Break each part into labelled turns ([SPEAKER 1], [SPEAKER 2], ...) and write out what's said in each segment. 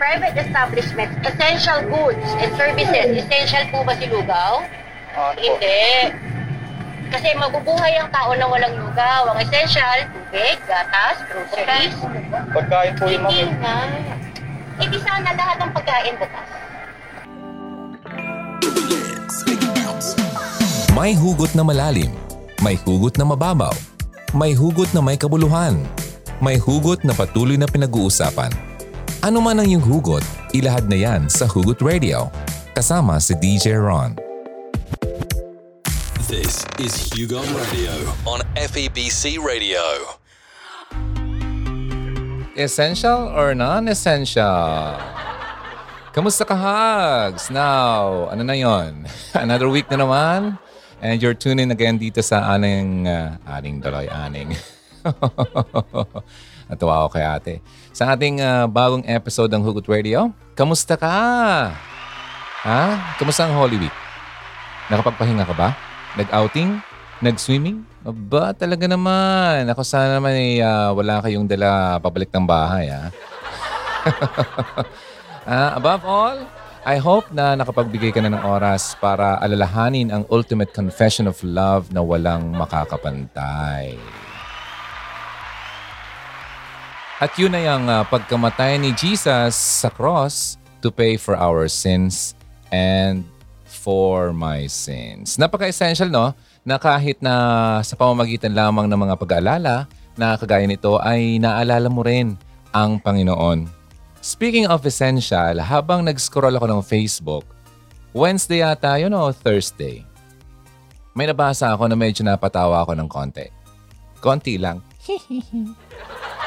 [SPEAKER 1] private establishments, essential goods and services. Essential po ba si lugaw?
[SPEAKER 2] Po?
[SPEAKER 1] Hindi. Kasi mabubuhay ang tao na walang lugaw. Ang essential, tubig, gatas, groceries.
[SPEAKER 2] Pagkain po yun, ma'am.
[SPEAKER 1] Hindi nga. Eh di sana lahat ng pagkain bukas.
[SPEAKER 3] May hugot na malalim. May hugot na mababaw. May hugot na may kabuluhan. May hugot na patuloy na pinag-uusapan. Ano man ang iyong hugot, ilahad na yan sa Hugot Radio. Kasama si DJ Ron.
[SPEAKER 4] This is Hugo Radio on FEBC Radio.
[SPEAKER 3] Essential or non-essential? Kamusta ka, Hugs? Now, ano na yon? Another week na naman? And you're tuning again dito sa aning, uh, aning daloy, aning. Natuwa ako kay ate. Sa ating uh, bagong episode ng Hugot Radio, kamusta ka? Ha? Kamusta ang Holy Week? Nakapagpahinga ka ba? Nag-outing? Nag-swimming? Aba, talaga naman. Ako sana naman eh, ah, wala kayong dala pabalik ng bahay. Ha? Ah, above all, I hope na nakapagbigay ka na ng oras para alalahanin ang ultimate confession of love na walang makakapantay. At yun na yung ah, pagkamatay ni Jesus sa cross to pay for our sins and for my sins. Napaka-essential, no? Na kahit na sa pamamagitan lamang ng mga pag-aalala na kagaya nito ay naalala mo rin ang Panginoon. Speaking of essential, habang nag-scroll ako ng Facebook, Wednesday yata yun o Thursday, may nabasa ako na medyo napatawa ako ng konti. Konti lang.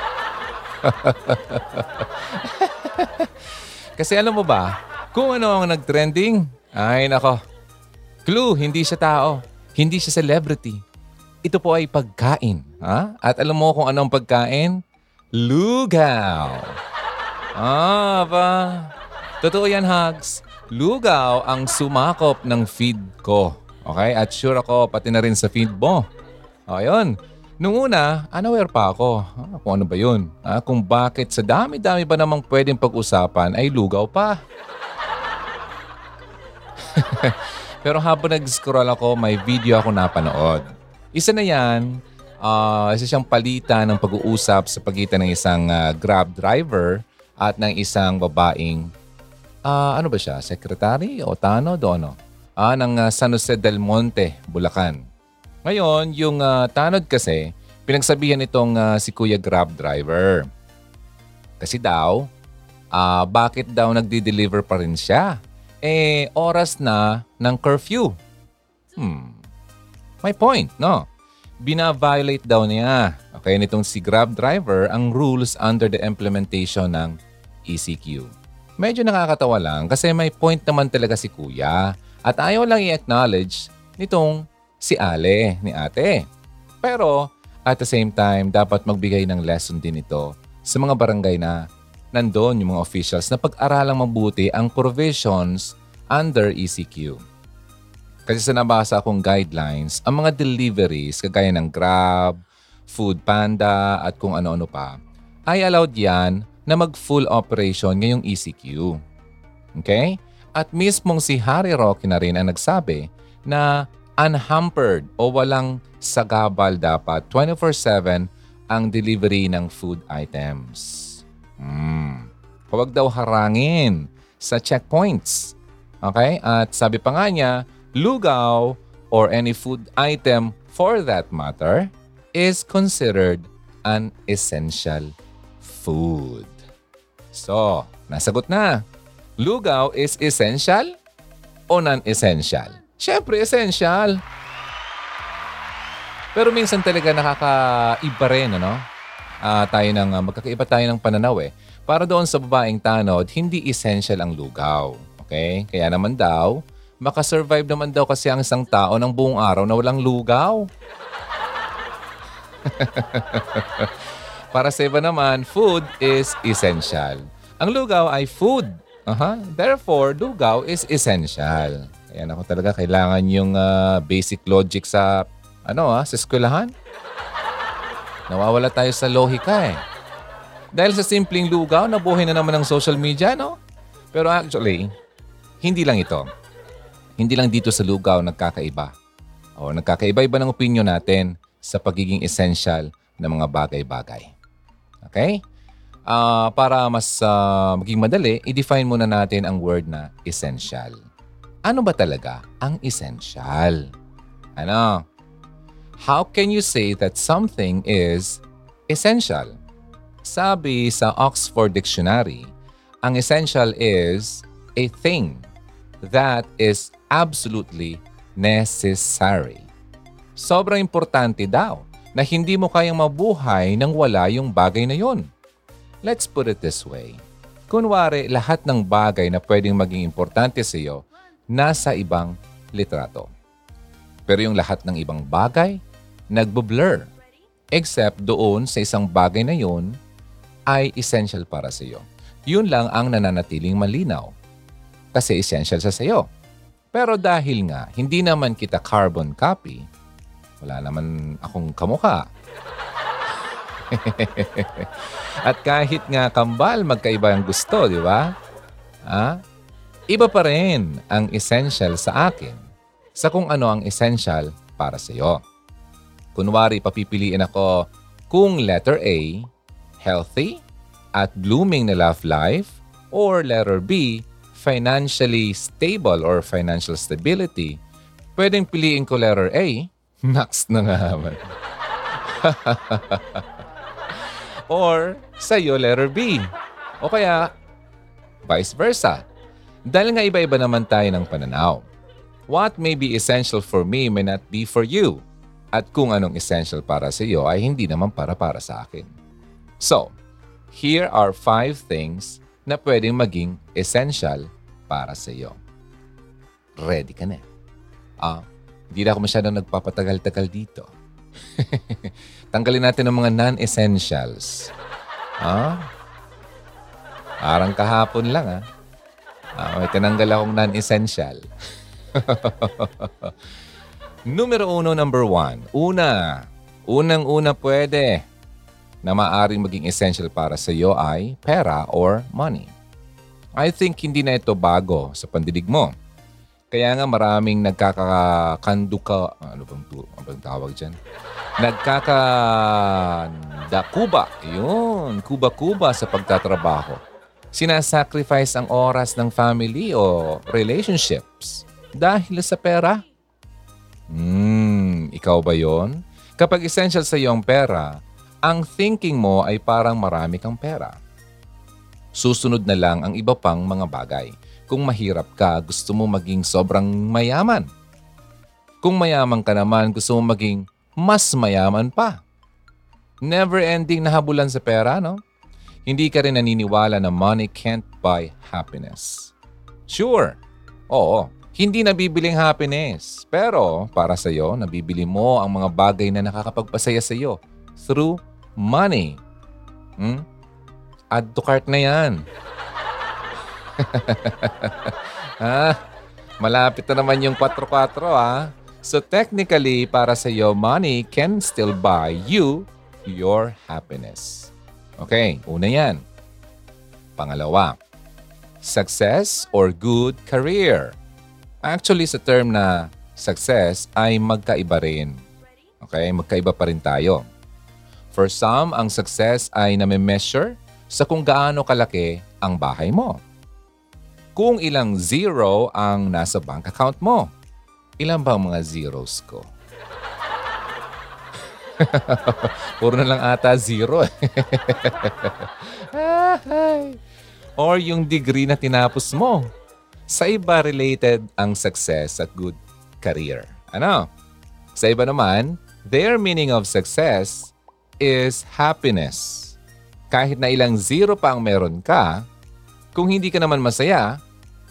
[SPEAKER 3] Kasi alam mo ba, kung ano ang nag-trending, ay nako. Clue, hindi siya tao. Hindi siya celebrity. Ito po ay pagkain. Ha? At alam mo kung anong pagkain? Lugaw. Ah, ba? Totoo yan, Hugs. Lugaw ang sumakop ng feed ko. Okay? At sure ako, pati na rin sa feed mo. O, yun. Nung una, unaware pa ako. Ah, kung ano ba yun? Ah, kung bakit sa dami-dami ba namang pwedeng pag-usapan ay lugaw pa. Pero habang nag-scroll ako, may video ako napanood. Isa na yan, ah, isa siyang palitan ng pag-uusap sa pagitan ng isang ah, Grab driver at ng isang babaeng, ah, ano ba siya, secretary o tano, dono? Ah, ng ah, San Jose del Monte, Bulacan. Ngayon, yung ah, tanod kasi, pinagsabihan itong ah, si Kuya Grab driver. Kasi daw, ah, bakit daw nagdi-deliver pa rin siya? Eh, oras na ng curfew. Hmm. May point, no? Bina-violate daw niya, okay, nitong si Grab driver ang rules under the implementation ng ECQ. Medyo nakakatawa lang kasi may point naman talaga si kuya at ayaw lang i-acknowledge nitong si Ale, ni ate. Pero at the same time, dapat magbigay ng lesson din ito sa mga barangay na nandun yung mga officials na pag-aralang mabuti ang provisions under ECQ. Kasi sa nabasa akong guidelines, ang mga deliveries kagaya ng Grab, Food Panda at kung ano-ano pa, ay allowed yan na mag-full operation ngayong ECQ. Okay? At mismong si Harry Roque na rin ang nagsabi na unhampered o walang sagabal dapat 24-7 ang delivery ng food items. Hmm. Huwag daw harangin sa checkpoints. Okay? At sabi pa nga niya, lugaw or any food item for that matter is considered an essential food. So, nasagot na. Lugaw is essential o non-essential? Siyempre, essential. Pero minsan talaga nakakaiba rin, ano? Ah, tayo ng, ah, magkakaiba tayo ng pananaw eh. Para doon sa babaeng tanod, hindi essential ang lugaw. Okay? Kaya naman daw, makasurvive naman daw kasi ang isang tao ng buong araw na walang lugaw. Para sa iba naman, food is essential. Ang lugaw ay food. Aha. Therefore, lugaw is essential. Kaya ako talaga kailangan yung ah, basic logic sa ano ah, sa eskwelahan. Nawawala tayo sa lohika eh. Dahil sa simpleng lugaw, nabuhay na naman ng social media, no? Pero actually, hindi lang ito. Hindi lang dito sa lugaw nagkakaiba. O nagkakaiba-iba ng opinion natin sa pagiging essential ng mga bagay-bagay. Okay? Ah, para mas ah, maging madali, i-define muna natin ang word na essential. Ano ba talaga ang essential? Ano? How can you say that something is essential? Sabi sa Oxford Dictionary, ang essential is a thing that is absolutely necessary. Sobrang importante daw na hindi mo kayang mabuhay nang wala yung bagay na yon. Let's put it this way. Kunwari, lahat ng bagay na pwedeng maging importante sa iyo nasa ibang litrato. Pero yung lahat ng ibang bagay, nagbo-blur. Except doon sa isang bagay na yun ay essential para sa iyo. Yun lang ang nananatiling malinaw. Kasi essential sa sayo. Pero dahil nga, hindi naman kita carbon copy, wala naman akong kamukha. At kahit nga kambal, magkaiba ang gusto, di ba? Ah? Iba pa rin ang essential sa akin sa kung ano ang essential para sa iyo. Kunwari, papipiliin ako kung letter A, healthy at blooming na love life, or letter B, financially stable or financial stability, pwedeng piliin ko letter A, Max na nga naman. or sa'yo letter B. O kaya, vice versa. Dahil nga iba-iba naman tayo ng pananaw. What may be essential for me may not be for you. At kung anong essential para sa iyo ay hindi naman para para sa akin. So, here are five things na pwedeng maging essential para sa iyo. Ready ka na? Ah, hindi na ako masyadong nagpapatagal-tagal dito. Tanggalin natin ang mga non-essentials. Ah? Parang kahapon lang ah. Ah, may tinanggal akong non-essential. Numero uno, number one. Una, unang-una pwede na maaring maging essential para sa iyo ay pera or money. I think hindi na ito bago sa pandidig mo. Kaya nga maraming nagkakakanduka, ano bang, ano bang tawag dyan? Nagkakakuba, yun, kuba-kuba sa pagtatrabaho. Sinasacrifice ang oras ng family o relationships dahil sa pera. Hmm, ikaw ba yon? Kapag essential sa iyo pera, ang thinking mo ay parang marami kang pera. Susunod na lang ang iba pang mga bagay. Kung mahirap ka, gusto mo maging sobrang mayaman. Kung mayaman ka naman, gusto mo maging mas mayaman pa. Never ending na habulan sa pera, no? Hindi ka rin naniniwala na money can't buy happiness. Sure, oo, hindi nabibiling happiness. Pero para sa iyo, nabibili mo ang mga bagay na nakakapagpasaya sa iyo through money. Hmm? Add to cart na yan. ha? Malapit na naman yung 4-4 ha. So technically, para sa iyo, money can still buy you your happiness. Okay, una yan. Pangalawa, success or good career. Actually, sa term na success ay magkaiba rin. Okay, magkaiba pa rin tayo. For some, ang success ay name-measure sa kung gaano kalaki ang bahay mo. Kung ilang zero ang nasa bank account mo. Ilan ba ang mga zeros ko? Puro na lang ata zero. eh. Or yung degree na tinapos mo. Sa iba related ang success at good career. Ano? Sa iba naman, their meaning of success is happiness. Kahit na ilang zero pa ang meron ka, kung hindi ka naman masaya,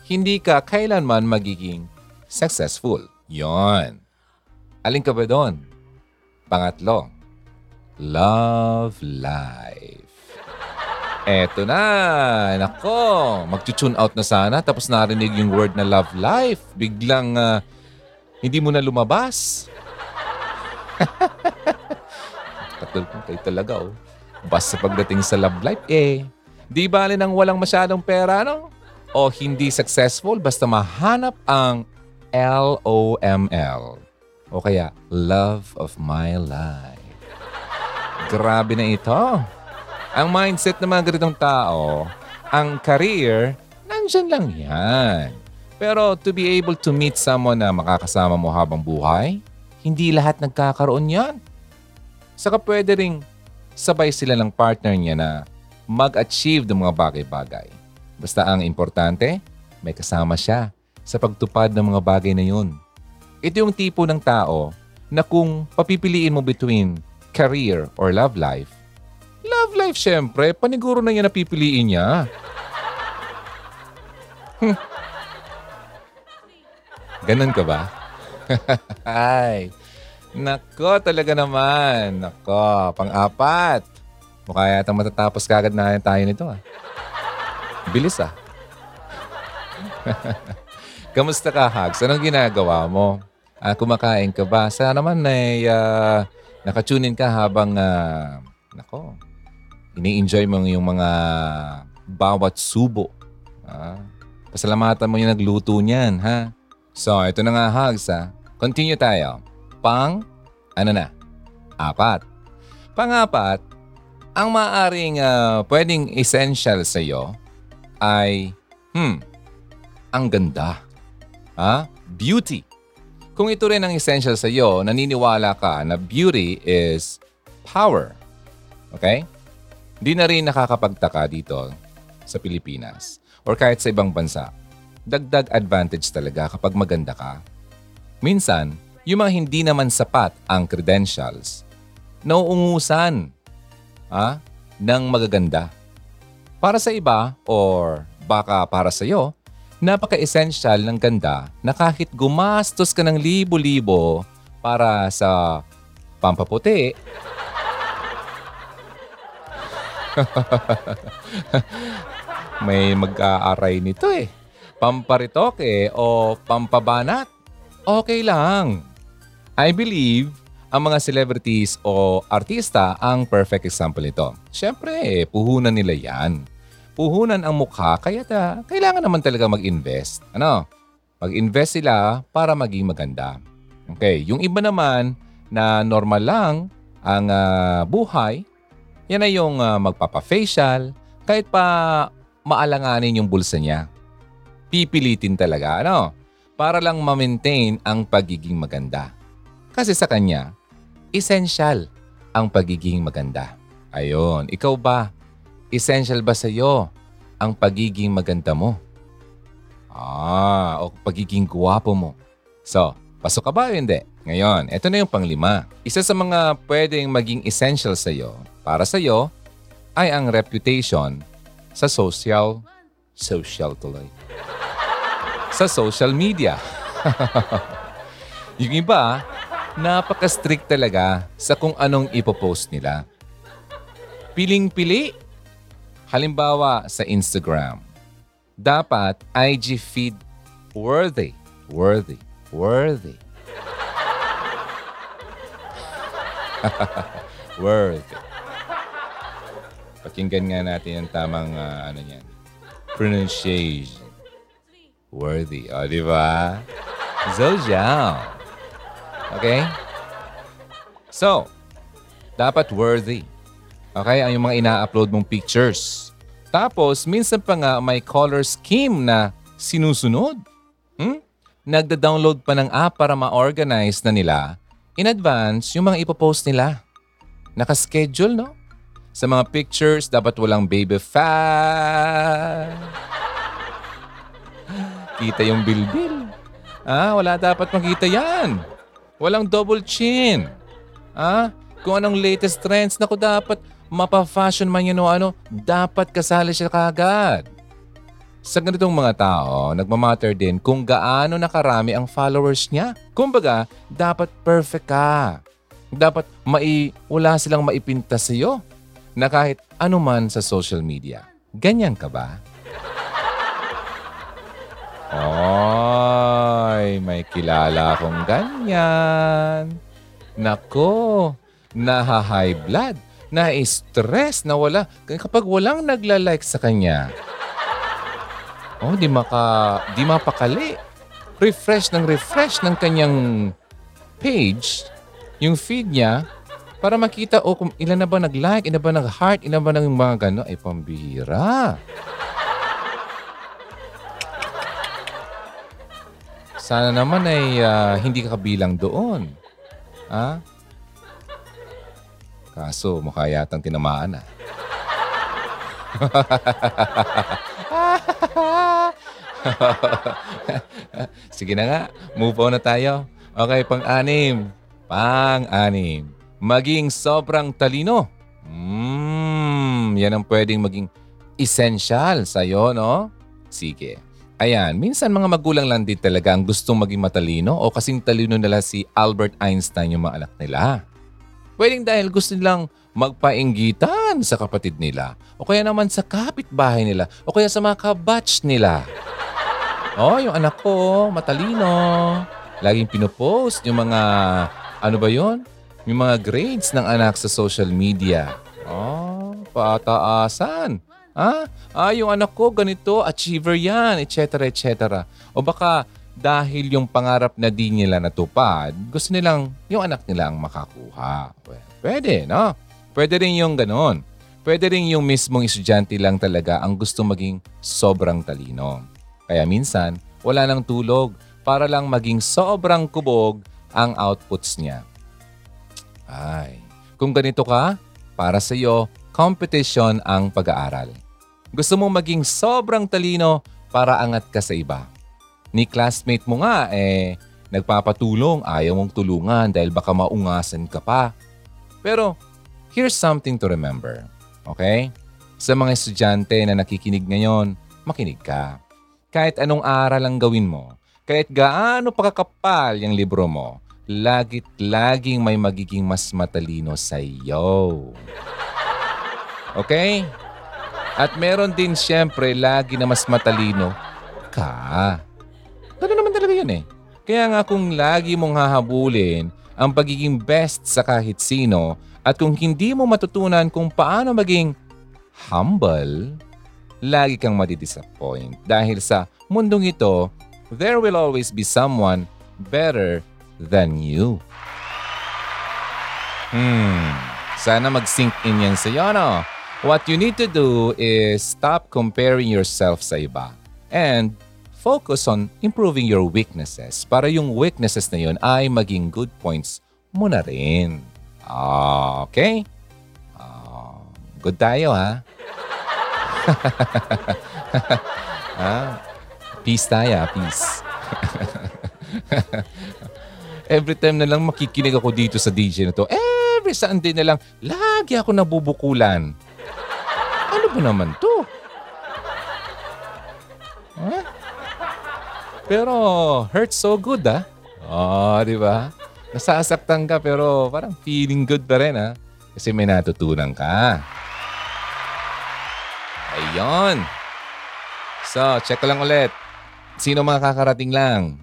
[SPEAKER 3] hindi ka kailanman magiging successful. Yon. Alin ka ba doon? Pangatlo, love life. Eto na. Nako, mag-tune out na sana tapos narinig yung word na love life. Biglang ah, hindi mo na lumabas. Katulad ko kayo talaga oh. Basta pagdating sa love life, eh, di bali nang walang masyadong pera, no? O hindi successful, basta mahanap ang L-O-M-L. O kaya, love of my life. Grabe na ito. Ang mindset ng mga ganitong tao, ang career, nandyan lang yan. Pero to be able to meet someone na makakasama mo habang buhay, hindi lahat nagkakaroon yan. Saka pwede ring sabay sila ng partner niya na mag-achieve ng mga bagay-bagay. Basta ang importante, may kasama siya sa pagtupad ng mga bagay na yun. Ito yung tipo ng tao na kung papipiliin mo between career or love life, love life syempre, paniguro na niya napipiliin niya. Ganon ka ba? Ay, nako talaga naman. Nako, pang-apat. Mukha yata matatapos kagad na tayo nito ah. Bilis ah. Kamusta ka, Hags? Anong ginagawa mo? Ah, kumakain ka ba? Sana naman ay uh, nakatunin ka habang, uh, nako, ini-enjoy mo yung mga bawat subo. Ah, pasalamatan mo yung nagluto niyan, ha? So, ito na nga, Hags, ha? Continue tayo. Pang, ano na? Apat. Pangapat, ang maaring uh, pwedeng essential sa iyo ay, hmm, ang ganda. Ha? Beauty. Kung ito rin ang essential sa iyo, naniniwala ka na beauty is power. Okay? Hindi na rin nakakapagtaka dito sa Pilipinas or kahit sa ibang bansa. Dagdag advantage talaga kapag maganda ka. Minsan, yung mga hindi naman sapat ang credentials, nauungusan ha, ng magaganda. Para sa iba or baka para sa iyo, napaka-essential ng ganda na kahit gumastos ka ng libo-libo para sa pampaputi, may mag-aaray nito eh. Pamparitoke o pampabanat, okay lang. I believe ang mga celebrities o artista ang perfect example nito. Siyempre, eh, puhunan nila yan. Puhunan ang mukha, kaya ta, kailangan naman talaga mag-invest. Ano? Mag-invest sila para maging maganda. Okay, yung iba naman na normal lang ang uh, buhay, yan ay yung uh, magpapa-facial, kahit pa maalanganin yung bulsa niya. Pipilitin talaga, ano? Para lang ma-maintain ang pagiging maganda. Kasi sa kanya, essential ang pagiging maganda. Ayon, ikaw ba? Essential ba sa iyo ang pagiging maganda mo? Ah, o pagiging guwapo mo. So, pasok ka ba o hindi? Ngayon, ito na yung panglima. Isa sa mga pwedeng maging essential sa iyo, para sa iyo, ay ang reputation sa social, social tuloy. Sa social media. yung iba, napaka-strict talaga sa kung anong ipopost nila. Piling-pili. Halimbawa sa Instagram. Dapat IG feed worthy. Worthy. Worthy. worthy. Pakinggan nga natin ang tamang uh, ano niyan. Pronunciation. Worthy. O, oh, di ba? Zhou Okay? So, dapat worthy. Okay? Ang yung mga ina-upload mong pictures. Tapos, minsan pa nga may color scheme na sinusunod. Hmm? Nagda-download pa ng app para ma-organize na nila in advance yung mga ipopost nila. Naka-schedule, no? Sa mga pictures, dapat walang baby fat. Kita yung bilbil. Ah, wala dapat makita yan. Walang double chin. Ah, kung anong latest trends, naku dapat mapa-fashion man yun o ano, dapat kasali siya kagad. Sa ganitong mga tao, nagmamatter din kung gaano nakarami ang followers niya. Kumbaga, dapat perfect ka. Dapat mai, wala silang maipinta sa iyo na kahit anuman sa social media. Ganyan ka ba? Ay, may kilala akong ganyan. Nako, naha-high blood na-stress na wala. Kapag walang nagla-like sa kanya, oh, di maka, di mapakali. Refresh ng refresh ng kanyang page, yung feed niya, para makita, oh, kung ilan na ba nag-like, ilan ba nag-heart, ilan ba ng mga gano'n, ay pambihira. Sana naman ay ah, hindi ka kabilang doon. Ha? Kaso mukha yatang tinamaan ah. Sige na nga, move on na tayo. Okay, pang-anim. Pang-anim. Maging sobrang talino. Hmm, yan ang pwedeng maging essential sa'yo, no? Sige. Ayan, minsan mga magulang lang din talaga ang gustong maging matalino o kasing talino nila si Albert Einstein yung mga anak nila. Pwedeng dahil gusto nilang magpainggitan sa kapatid nila o kaya naman sa kapitbahay nila o kaya sa mga kabatch nila. Oh, yung anak ko, matalino. Laging pinopost yung mga, ano ba yon? Yung mga grades ng anak sa social media. Oh, pataasan. Ah, ah, yung anak ko ganito, achiever yan, etc. etc. O baka dahil yung pangarap na di nila natupad, gusto nilang yung anak nila ang makakuha. Well, pwede, no? Pwede rin yung ganon. Pwede rin yung mismong estudyante lang talaga ang gusto maging sobrang talino. Kaya minsan, wala nang tulog para lang maging sobrang kubog ang outputs niya. Ay, kung ganito ka, para sa iyo, competition ang pag-aaral. Gusto mo maging sobrang talino para angat ka sa iba. Ni classmate mo nga eh, nagpapatulong, ayaw mong tulungan dahil baka maungasan ka pa. Pero here's something to remember. Okay? Sa mga estudyante na nakikinig ngayon, makinig ka. Kahit anong aral ang gawin mo, kahit gaano pakakapal yung libro mo, lagit laging may magiging mas matalino sa iyo. Okay? At meron din siyempre lagi na mas matalino ka. Ganun naman talaga yun eh. Kaya nga kung lagi mong hahabulin ang pagiging best sa kahit sino at kung hindi mo matutunan kung paano maging humble, lagi kang madidisappoint. Dahil sa mundong ito, there will always be someone better than you. Hmm, sana mag-sink in yan sa'yo, no? What you need to do is stop comparing yourself sa iba and focus on improving your weaknesses para yung weaknesses na yun ay maging good points mo na rin. Okay? Ah, good tayo, ha? ah, peace tayo, peace. Every time na lang makikinig ako dito sa DJ na to, every Sunday na lang, lagi ako nabubukulan. Ano ba naman to? Pero hurt so good ah. Oh, di ba? Nasasaktan ka pero parang feeling good pa rin ah. Kasi may natutunan ka. Ayun. So, check ko lang ulit. Sino mga kakarating lang?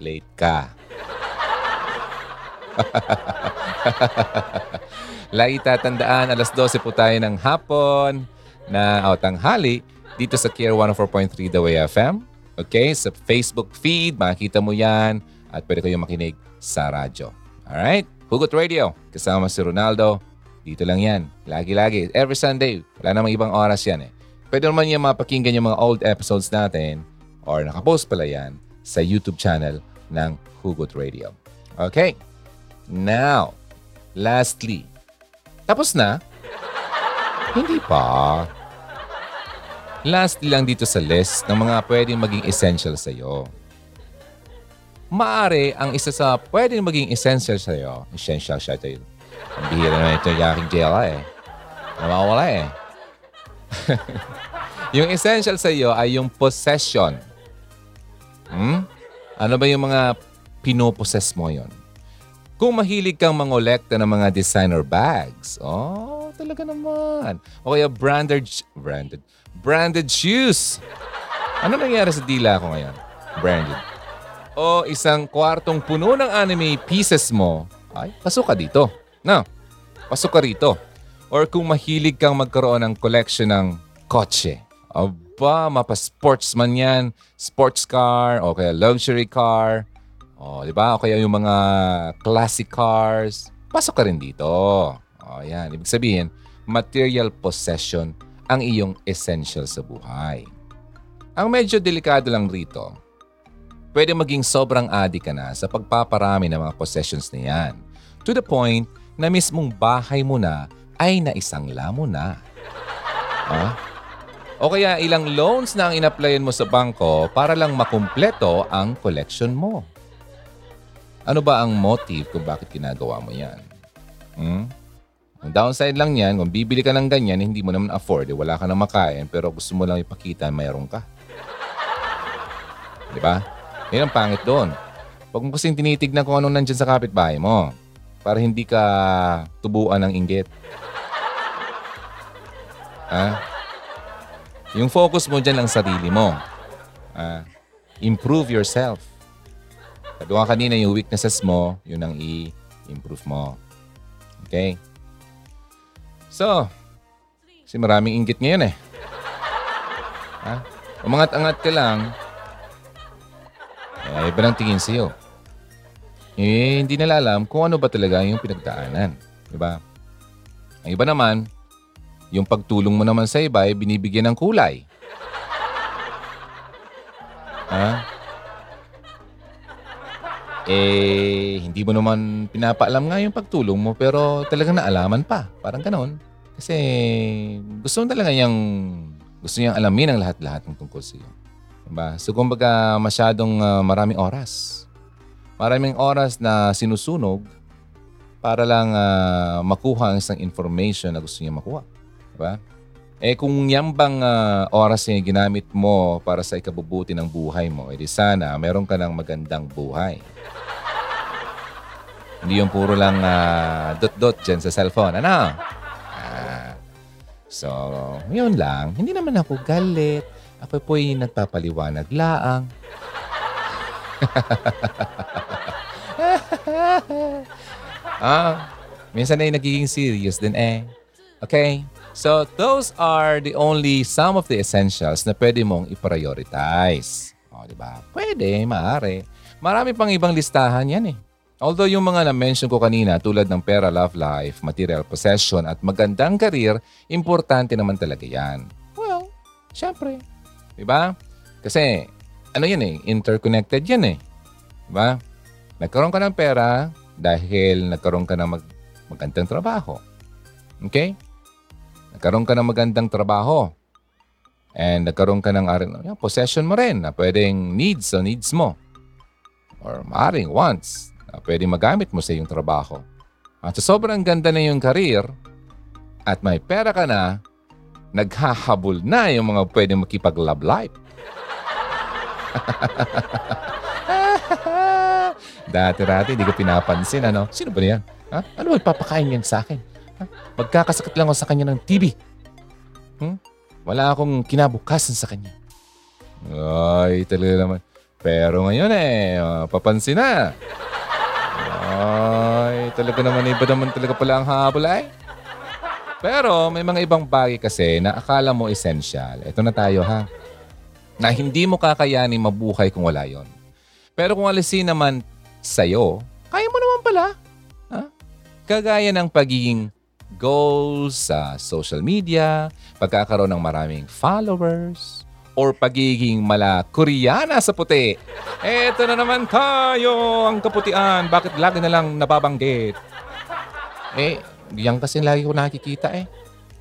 [SPEAKER 3] Late ka. Lagi tatandaan, alas 12 po tayo ng hapon na o tanghali dito sa Care 104.3 The Way FM. Okay? Sa Facebook feed, makikita mo yan at pwede kayong makinig sa radyo. Alright? Hugot Radio, kasama si Ronaldo. Dito lang yan. Lagi-lagi. Every Sunday. Wala namang ibang oras yan eh. Pwede naman yung mapakinggan yung mga old episodes natin or nakapost pala yan sa YouTube channel ng Hugot Radio. Okay? Now, lastly, tapos na? Hindi pa. Lastly lang dito sa list ng mga pwedeng maging essential sa iyo. Maari ang isa sa pwedeng maging essential sa iyo, essential siya ito. Ang bihira na ito yung aking jela eh. Nawawala eh. yung essential sa iyo ay yung possession. Hmm? Ano ba yung mga pinopossess mo yon? Kung mahilig kang mangolekta ng mga designer bags, oh, talaga naman. O kaya branded, branded, branded shoes. Ano nangyari sa dila ko ngayon? Branded. O isang kwartong puno ng anime pieces mo, ay, pasok ka dito. No, pasok ka rito. Or kung mahilig kang magkaroon ng collection ng kotse. Aba, mapa-sports man yan. Sports car o kaya luxury car. O, di ba? O kaya yung mga classic cars. Pasok ka rin dito. O, yan. Ibig sabihin, material possession ang iyong essential sa buhay. Ang medyo delikado lang rito, pwede maging sobrang adik ka na sa pagpaparami ng mga possessions na yan. To the point na mismong bahay mo na ay naisangla mo na. Ha? O kaya ilang loans na ang inapplyan mo sa bangko para lang makumpleto ang collection mo. Ano ba ang motive kung bakit ginagawa mo yan? Hmm? Ang downside lang yan, kung bibili ka ng ganyan, hindi mo naman afford, eh, wala ka na makain, pero gusto mo lang ipakita mayroon ka. Di ba? Yan ang pangit doon. Huwag mo kasing tinitignan kung anong nandyan sa kapitbahay mo para hindi ka tubuan ng inggit. Ha? Yung focus mo dyan lang sarili mo. Ah, improve yourself. Sabi ko kanina, yung weaknesses mo, yun ang i-improve mo. Okay? So, kasi maraming inggit ngayon eh. Ha? Umangat-angat ka lang, eh, iba lang tingin sa'yo. Eh, hindi nila alam kung ano ba talaga yung pinagdaanan. Diba? Ang iba naman, yung pagtulong mo naman sa iba ay binibigyan ng kulay. Ha? Eh, hindi mo naman pinapaalam nga yung pagtulong mo pero talagang naalaman pa. Parang ganon. Kasi gusto mo talaga yung gusto niyang alamin ang lahat-lahat ng tungkol sa iyo. Diba? So kumbaga masyadong uh, maraming oras. Maraming oras na sinusunog para lang uh, makuha ang isang information na gusto niya makuha. Diba? Eh kung yan bang uh, oras niya ginamit mo para sa ikabubuti ng buhay mo, edi sana meron ka ng magandang buhay. Hindi yung puro lang uh, dot-dot dyan sa cellphone. Ano? Ah, so, yun lang. Hindi naman ako galit. Ako po'y nagpapaliwanag laang. ah, minsan ay nagiging serious din eh. Okay? So, those are the only some of the essentials na pwede mong i-prioritize. O, di ba? Pwede, maaari. Marami pang ibang listahan yan eh. Although yung mga na-mention ko kanina tulad ng pera, love life, material possession at magandang karir, importante naman talaga yan. Well, syempre. Ba? Kasi, ano yan eh, interconnected yan eh. Di ba? Nagkaroon ka ng pera dahil nagkaroon ka ng mag- magandang trabaho. Okay? Nagkaroon ka ng magandang trabaho. And nagkaroon ka ng yan, possession mo rin na pwedeng needs o needs mo. Or maaaring wants na pwedeng magamit mo sa iyong trabaho. At sa sobrang ganda na yung career at may pera ka na, naghahabol na yung mga pwedeng makipag-love life. Dati-rati, hindi ko pinapansin. Ano? Sino ba yan? Ha? Ano ba ipapakain yan sa akin? Magkakasakit lang ako sa kanya ng TV. Hmm? Wala akong kinabukasan sa kanya. Ay, talaga naman. Pero ngayon eh, uh, papansin na. Ay, talaga naman iba naman talaga pala ang habol ay. Pero may mga ibang bagay kasi na akala mo essential. Ito na tayo ha. Na hindi mo kakayanin mabuhay kung wala yon. Pero kung alisin naman sa'yo, kaya mo naman pala. Ha? Kagaya ng pagiging goals sa social media, pagkakaroon ng maraming followers, or pagiging mala Koreana sa puti. Eto na naman tayo, ang kaputian. Bakit lagi na lang nababanggit? Eh, yan kasi lagi ko nakikita eh.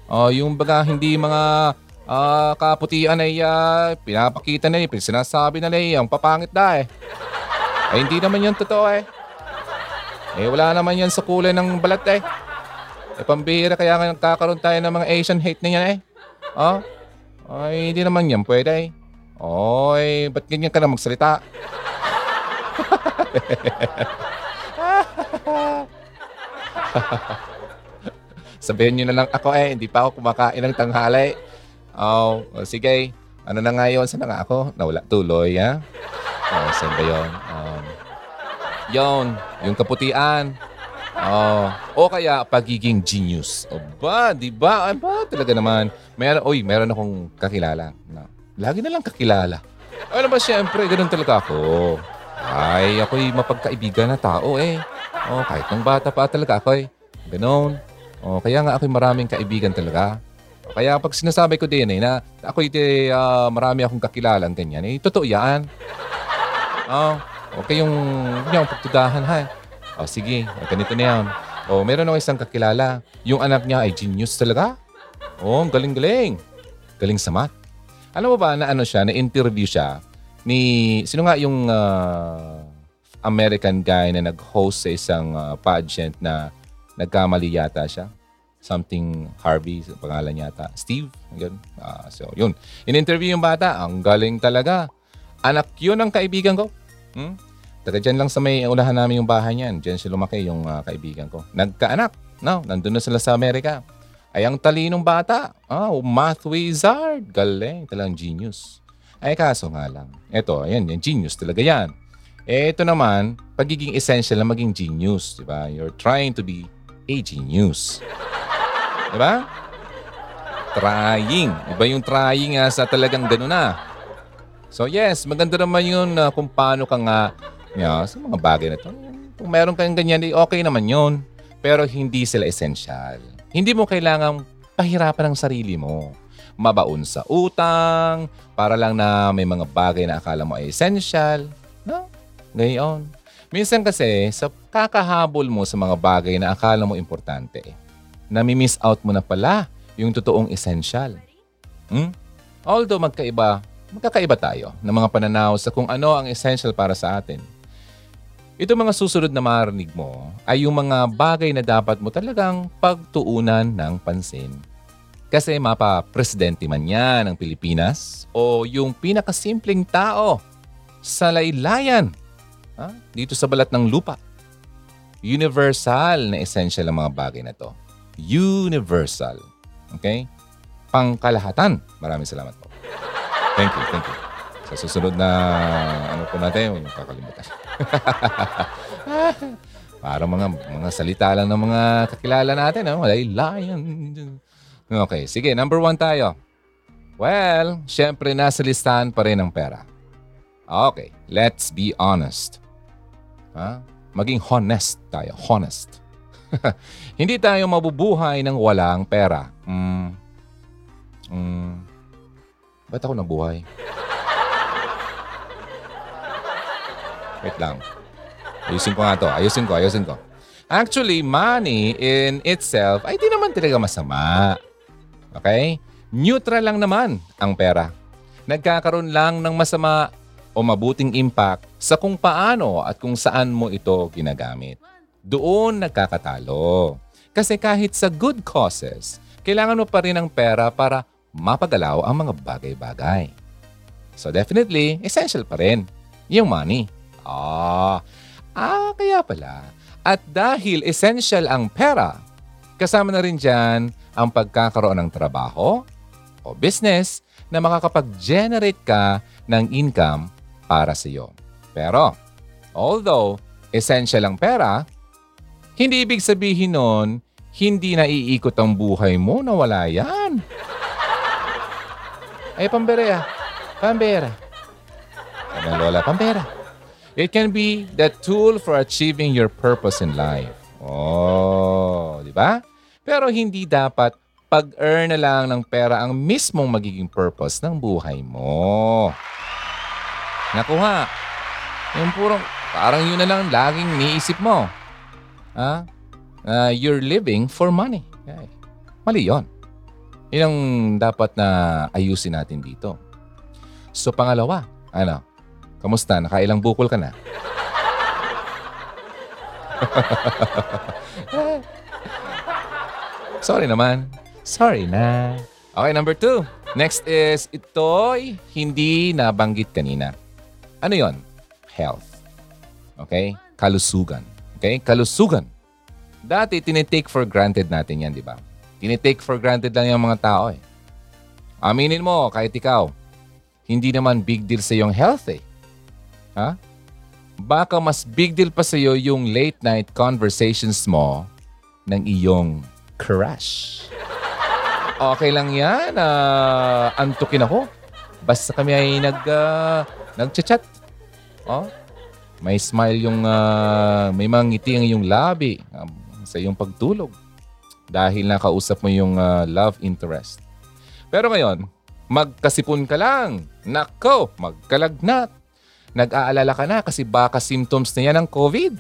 [SPEAKER 3] Oh, yung baga hindi mga uh, kaputian ay uh, pinapakita na eh, sinasabi na eh, ang papangit da eh. Ay hindi naman yun totoo eh. Eh wala naman yan sa kulay ng balat eh. Eh pambihira kaya nga nagkakaroon tayo ng mga Asian hate na yan eh. Oh, ay, hindi naman yan pwede. Oy, ba't ganyan ka na magsalita? Sabihin nyo na lang ako eh, hindi pa ako kumakain ng tanghali. Oh, oh sige. Ano na nga yun? Saan na nga ako? Nawala tuloy, ha? Oh, saan ba yun? Um, yun, yung kaputian. Oh, o kaya pagiging genius. O ba, di ba? Ay ba, talaga naman. Meron, oy, meron akong kakilala. Na, lagi na lang kakilala. Ano ba, syempre, ganun talaga ako. Ay, ako'y mapagkaibigan na tao eh. Oh, kahit nung bata pa talaga ako eh. Ganun. Oh, kaya nga ako'y maraming kaibigan talaga. O Kaya pag sinasabi ko din eh, na ako'y di, ah, marami akong kakilalang ganyan, eh, totoo yan. Oh, okay yung, yung pagtudahan ha. O sige, ganito na yan. O meron ako isang kakilala. Yung anak niya ay genius talaga. O, ang galing-galing. Galing sa math. Alam mo ba na ano siya, na-interview siya ni, sino nga yung ah, American guy na nag-host sa isang ah, pageant na nagkamali yata siya. Something Harvey, pangalan yata. Steve, yun. Ah, so, yun. In-interview yung bata, ang galing talaga. Anak yun ang kaibigan ko. Hmm? Taga dyan lang sa may unahan namin yung bahay niyan. Diyan siya lumaki yung ah, kaibigan ko. Nagkaanak. No, nandun na sila sa Amerika. Ay, ang talinong bata. Ah, math wizard. Galing. Talagang genius. Ay, kaso nga lang. Ito, ayan, yung genius talaga yan. Eh, ito naman, pagiging essential na maging genius. Di ba? You're trying to be a genius. Di ba? Trying. Iba yung trying nga sa talagang gano'n na. So yes, maganda naman yun na kung paano ka nga yeah, sa mga bagay na to. Kung meron kang ganyan, eh, okay naman yun. Pero hindi sila essential. Hindi mo kailangang pahirapan ang sarili mo. Mabaon sa utang, para lang na may mga bagay na akala mo ay essential. No? Gayon. Minsan kasi, sa kakahabol mo sa mga bagay na akala mo importante, nami-miss out mo na pala yung totoong essential. Hmm? Although magkaiba, magkakaiba tayo ng mga pananaw sa kung ano ang essential para sa atin. Ito mga susunod na marinig mo ay yung mga bagay na dapat mo talagang pagtuunan ng pansin. Kasi mapa-presidente man yan ng Pilipinas o yung pinakasimpleng tao sa laylayan ha? dito sa balat ng lupa. Universal na essential ang mga bagay na to. Universal. Okay? Pangkalahatan. Maraming salamat po. Thank you, thank you. Sa susunod na ano po natin, huwag niyo kakalimutan. Para mga mga salita lang ng mga kakilala natin. No? Ay, lion. Okay, sige. Number one tayo. Well, syempre nasa listahan pa rin ang pera. Okay, let's be honest. Ha? Maging honest tayo. Honest. Hindi tayo mabubuhay ng walang pera. Mm. Mm. Ba't ako nabuhay? Wait lang. Ayusin ko nga to. Ayusin ko, ayusin ko. Actually, money in itself ay di naman talaga masama. Okay? Neutral lang naman ang pera. Nagkakaroon lang ng masama o mabuting impact sa kung paano at kung saan mo ito ginagamit. Doon nagkakatalo. Kasi kahit sa good causes, kailangan mo pa rin ng pera para mapagalaw ang mga bagay-bagay. So definitely, essential pa rin yung money. Ah, ah, kaya pala. At dahil essential ang pera, kasama na rin dyan ang pagkakaroon ng trabaho o business na makakapag-generate ka ng income para sa iyo. Pero, although essential ang pera, hindi ibig sabihin nun, hindi na iikot ang buhay mo na wala yan. Ay, pambera. Pambera. Sabi ng lola, pambera. It can be the tool for achieving your purpose in life. Oh, di ba? Pero hindi dapat pag-earn na lang ng pera ang mismong magiging purpose ng buhay mo. Nakuha. Yung purong, parang yun na lang laging niisip mo. Ha? Ah, you're living for money. Ay, mali yon. Yun ang dapat na ayusin natin dito. So pangalawa, ano? Kamusta? Nakailang bukol ka na? Sorry naman. Sorry na. Okay, number two. Next is, ito'y hindi nabanggit kanina. Ano yon? Health. Okay? Kalusugan. Okay? Kalusugan. Dati, tinitake for granted natin yan, di ba? Tinitake for granted lang yung mga tao eh. Aminin mo, kahit ikaw, hindi naman big deal sa iyong health eh. Ha? baka mas big deal pa sa'yo yung late night conversations mo ng iyong crush. Okay lang yan. ah, antukin ako. Basta kami ay nag, uh, nag-chat. Oh, may smile yung, ah, may mga ngiti ang iyong labi um, sa iyong pagtulog. Dahil nakausap mo yung ah, love interest. Pero ngayon, magkasipon ka lang. Nako, magkalagnat. Nag-aalala ka na kasi baka symptoms na yan ng COVID.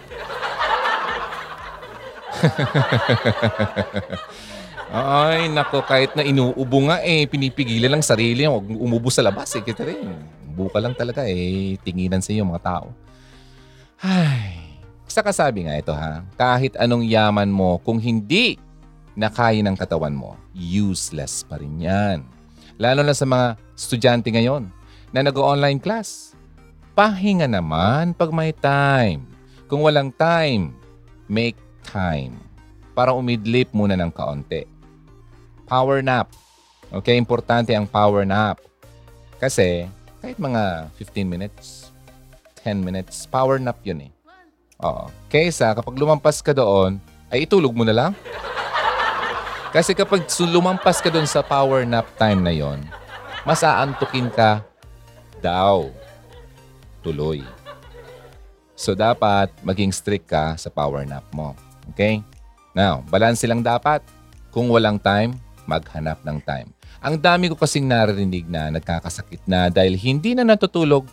[SPEAKER 3] Ay, nako, kahit na inuubo nga eh, pinipigilan lang sarili. Huwag umubo sa labas eh. Kita rin. Buka lang talaga eh. Tinginan sa iyo mga tao. Ay, sa kasabi nga ito ha, kahit anong yaman mo, kung hindi na ng katawan mo, useless pa rin yan. Lalo na sa mga estudyante ngayon na nag-online class. Pahinga naman pag may time. Kung walang time, make time para umidlip muna ng kaunti. Power nap. Okay, importante ang power nap. Kasi kahit mga 15 minutes, 10 minutes, power nap yun eh. Oo. Kaysa kapag lumampas ka doon, ay itulog mo na lang. Kasi kapag lumampas ka doon sa power nap time na yon, mas aantukin ka daw. Tuloy. So dapat maging strict ka sa power nap mo. Okay? Now, balance lang dapat. Kung walang time, maghanap ng time. Ang dami ko kasing narinig na nagkakasakit na dahil hindi na natutulog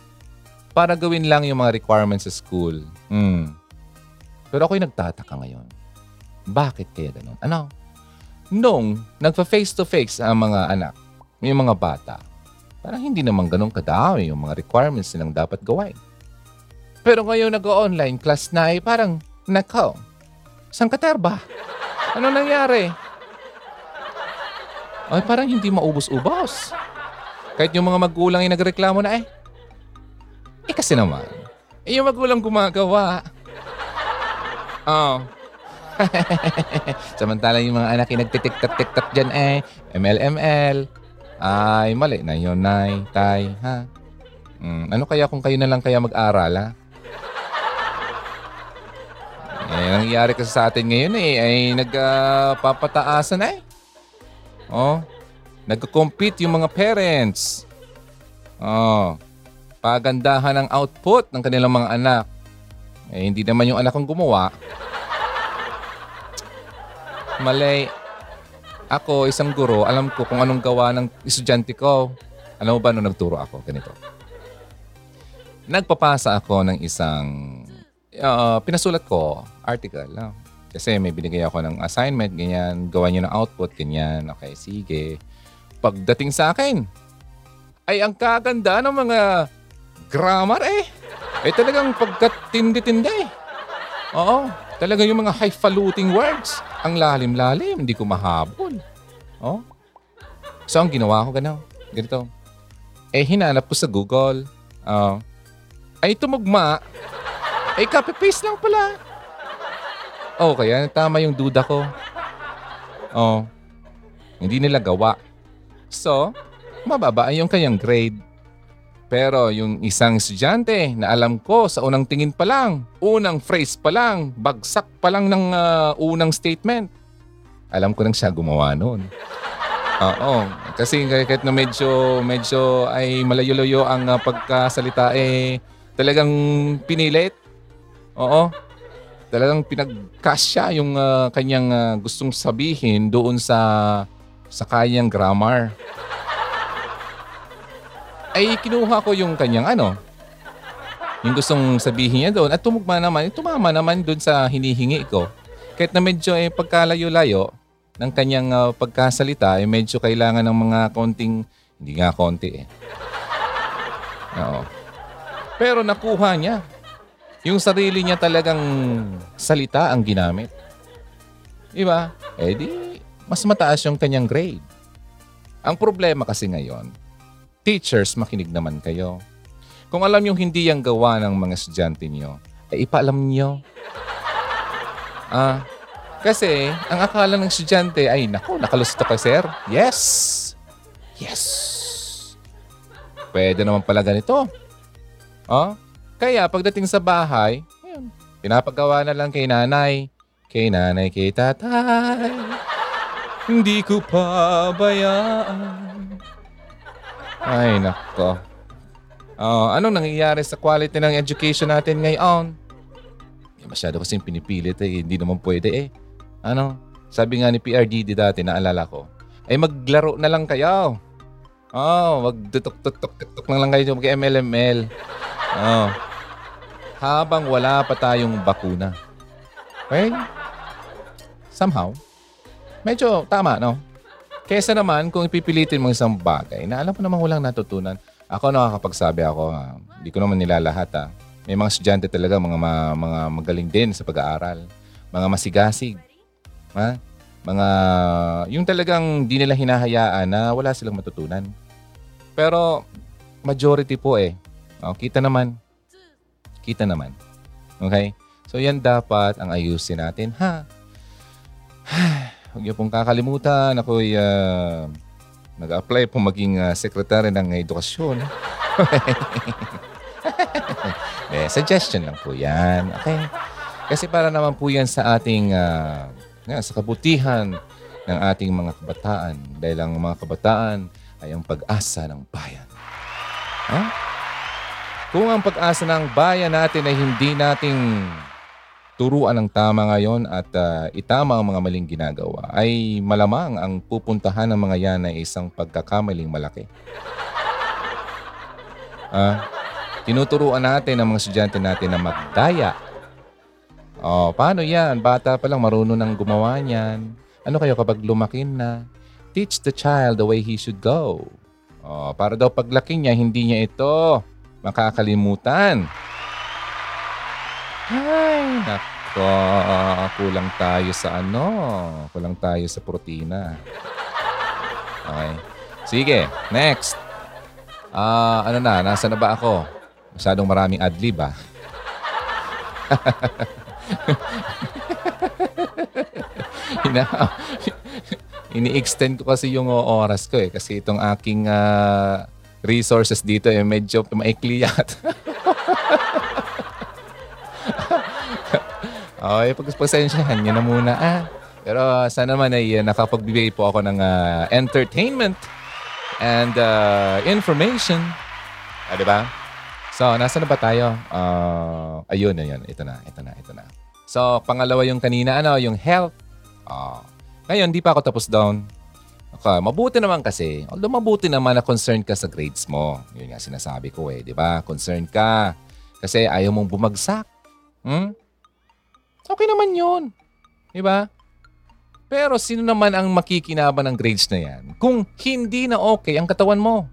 [SPEAKER 3] para gawin lang yung mga requirements sa school. Hmm. Pero ako'y nagtataka ngayon. Bakit kaya ganun? Ano? Nung nagpa-face-to-face ang mga anak, yung mga bata, parang hindi naman ganun kadami yung mga requirements nilang dapat gawin. Pero ngayon nag-online class na ay parang, nako, saan ka terba? Ano nangyari? Ay, parang hindi maubos-ubos. Kahit yung mga magulang ay nagreklamo na eh. Eh kasi naman, eh yung magulang gumagawa. Oh. Samantala yung mga anak ay nagtitiktak-tiktak dyan eh. ML-ML. Ay, mali na yun, nay, tay, ha? Hmm, ano kaya kung kayo na lang kaya mag-aral, ha? Eh, nangyayari kasi sa atin ngayon eh, ay nagpapataasan na eh. Oh, nagko-compete yung mga parents. Oh, pagandahan ng output ng kanilang mga anak. Eh, hindi naman yung anak ang gumawa. Malay. Ako, isang guro, alam ko kung anong gawa ng estudyante ko. Alam mo ba nung nagturo ako? Ganito. Nagpapasa ako ng isang uh, pinasulat ko, article. No? Kasi may binigay ako ng assignment, ganyan, gawa niyo ng output, ganyan. Okay, sige. Pagdating sa akin, ay ang kaganda ng mga grammar eh. Eh talagang pagkatindi-tindi eh. Oo, talaga yung mga highfalutin words. Ang lalim-lalim, hindi ko mahabol. Oh. So ang ginawa ko gano'n, ganito. Eh hinanap ko sa Google. Oh. ay tumugma. Ay copy-paste lang pala. Oh, kaya tama yung duda ko. Oh. Hindi nila gawa. So, mababa yung kanyang grade. Pero yung isang estudyante na alam ko sa unang tingin pa lang, unang phrase pa lang, bagsak pa lang ng ah, unang statement. Alam ko nang siya gumawa noon. Oo. Kasi kahit na medyo, medyo ay malayo-layo ang ah, pagkasalita eh, talagang pinilit. Oo. Talagang pinagkasya yung ah, kanyang ah, gustong sabihin doon sa sa kanyang grammar ay kinuha ko yung kanyang ano, yung gustong sabihin niya doon at tumugma naman, tumama naman doon sa hinihingi ko. Kahit na medyo eh, pagkalayo-layo ng kanyang ah, pagkasalita, eh, medyo kailangan ng mga konting, hindi nga konti eh. Oo. Pero nakuha niya. Yung sarili niya talagang salita ang ginamit. Diba? Eh di, mas mataas yung kanyang grade. Ang problema kasi ngayon, teachers, makinig naman kayo. Kung alam yung hindi yung gawa ng mga estudyante niyo, ay ipaalam niyo. Ah, kasi ang akala ng estudyante ay, nako, nakalusto ka, sir. Yes! Yes! Pwede naman pala ganito. Oh, Kaya pagdating sa bahay, ayun, pinapagawa na lang kay nanay, kay nanay, kay tatay. Hindi ko pabayaan. Ay, nako. Oh, anong nangyayari sa quality ng education natin ngayon? Eh, masyado kasing pinipilit eh. Hindi naman pwede eh. Ano? Sabi nga ni PRDD dati, naalala ko, ay maglaro na lang kayo. Oh, magtutok-tutok-tutok lang lang kayo mag-MLML. Oh. Habang wala pa tayong bakuna. Okay? Somehow, medyo tama, no? Kesa naman kung ipipilitin mo isang bagay na alam mo namang walang natutunan. Ako nakakapagsabi ako, hindi ko naman nila lahat ah. May mga estudyante talaga, mga, ma- mga magaling din sa pag-aaral. Mga masigasig. Ha? Mga, yung talagang di nila hinahayaan na wala silang matutunan. Pero, majority po eh. Oh, kita naman. Kita naman. Okay? So, yan dapat ang ayusin natin, ha? Huwag niyo pong kakalimutan. Ako'y uh, nag-apply po maging uh, sekretary ng edukasyon. eh, suggestion lang po yan. Okay? Kasi para naman po yan sa ating, uh, nga, sa kabutihan ng ating mga kabataan. Dahil ang mga kabataan ay ang pag-asa ng bayan. Ha? Kung ang pag-asa ng bayan natin ay hindi nating turuan ng tama ngayon at uh, itama ang mga maling ginagawa, ay malamang ang pupuntahan ng mga yan ay isang pagkakamaling malaki. Ah, tinuturuan natin ang mga estudyante natin na magdaya. Oh, paano yan? Bata pa lang marunong nang gumawa niyan. Ano kayo kapag lumakin na? Teach the child the way he should go. Oh, para daw paglaki niya, hindi niya ito makakalimutan. Ay, nako. Kulang tayo sa ano. Kulang tayo sa protina. Okay. Sige, next. Ah, ano na, nasa na ba ako? Masyadong maraming adlib ah. Ini-extend ko kasi yung oras ko eh. Kasi itong aking ah, resources dito eh medyo maikli yata. okay, pagpasensyahan nyo na muna ah. Pero sana naman ay uh, nakapagbigay po ako ng ah, entertainment and uh, information. Ah, di ba? So, nasa na ba tayo? Ah, ayun, ayun. Ito na, ito na, ito na. So, pangalawa yung kanina, ano, yung health. Ah. ngayon, di pa ako tapos down. Okay, mabuti naman kasi. Although mabuti naman na concerned ka sa grades mo. Yun nga sinasabi ko eh, di ba? Concerned ka. Kasi ayaw mong bumagsak. Hmm? Okay naman yun. Di ba? Pero sino naman ang makikinaban ng grades na yan? Kung hindi na okay ang katawan mo.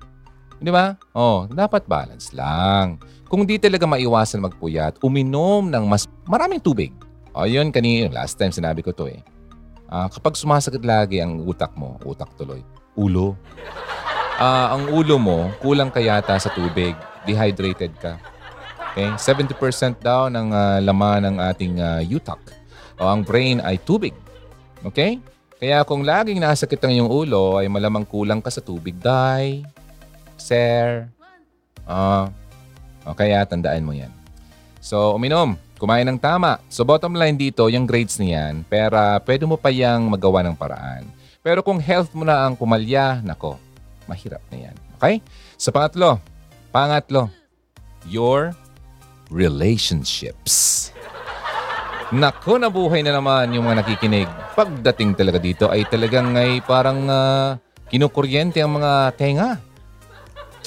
[SPEAKER 3] Di ba? Oh, dapat balance lang. Kung di talaga maiwasan magpuyat, uminom ng mas maraming tubig. O yun, kanina, last time sinabi ko to eh. Ah, kapag sumasakit lagi ang utak mo, utak tuloy, ulo. Ah, ang ulo mo, kulang ka yata sa tubig. Dehydrated ka. Okay? 70% daw ng ah, laman ng ating ah, utak o ang brain ay tubig. Okay? Kaya kung laging nasakit ang iyong ulo, ay malamang kulang ka sa tubig, day. Sir. Ah, o kaya tandaan mo yan. So, uminom. Kumain ng tama. So, bottom line dito, yung grades niyan, pera, pwede mo pa yang magawa ng paraan. Pero kung health mo na ang pumalya, nako, mahirap na yan. Okay? Sa pangatlo, pangatlo, your relationships. Nako, nabuhay na naman yung mga nakikinig. Pagdating talaga dito ay talagang ay parang uh, kinukuryente ang mga tenga.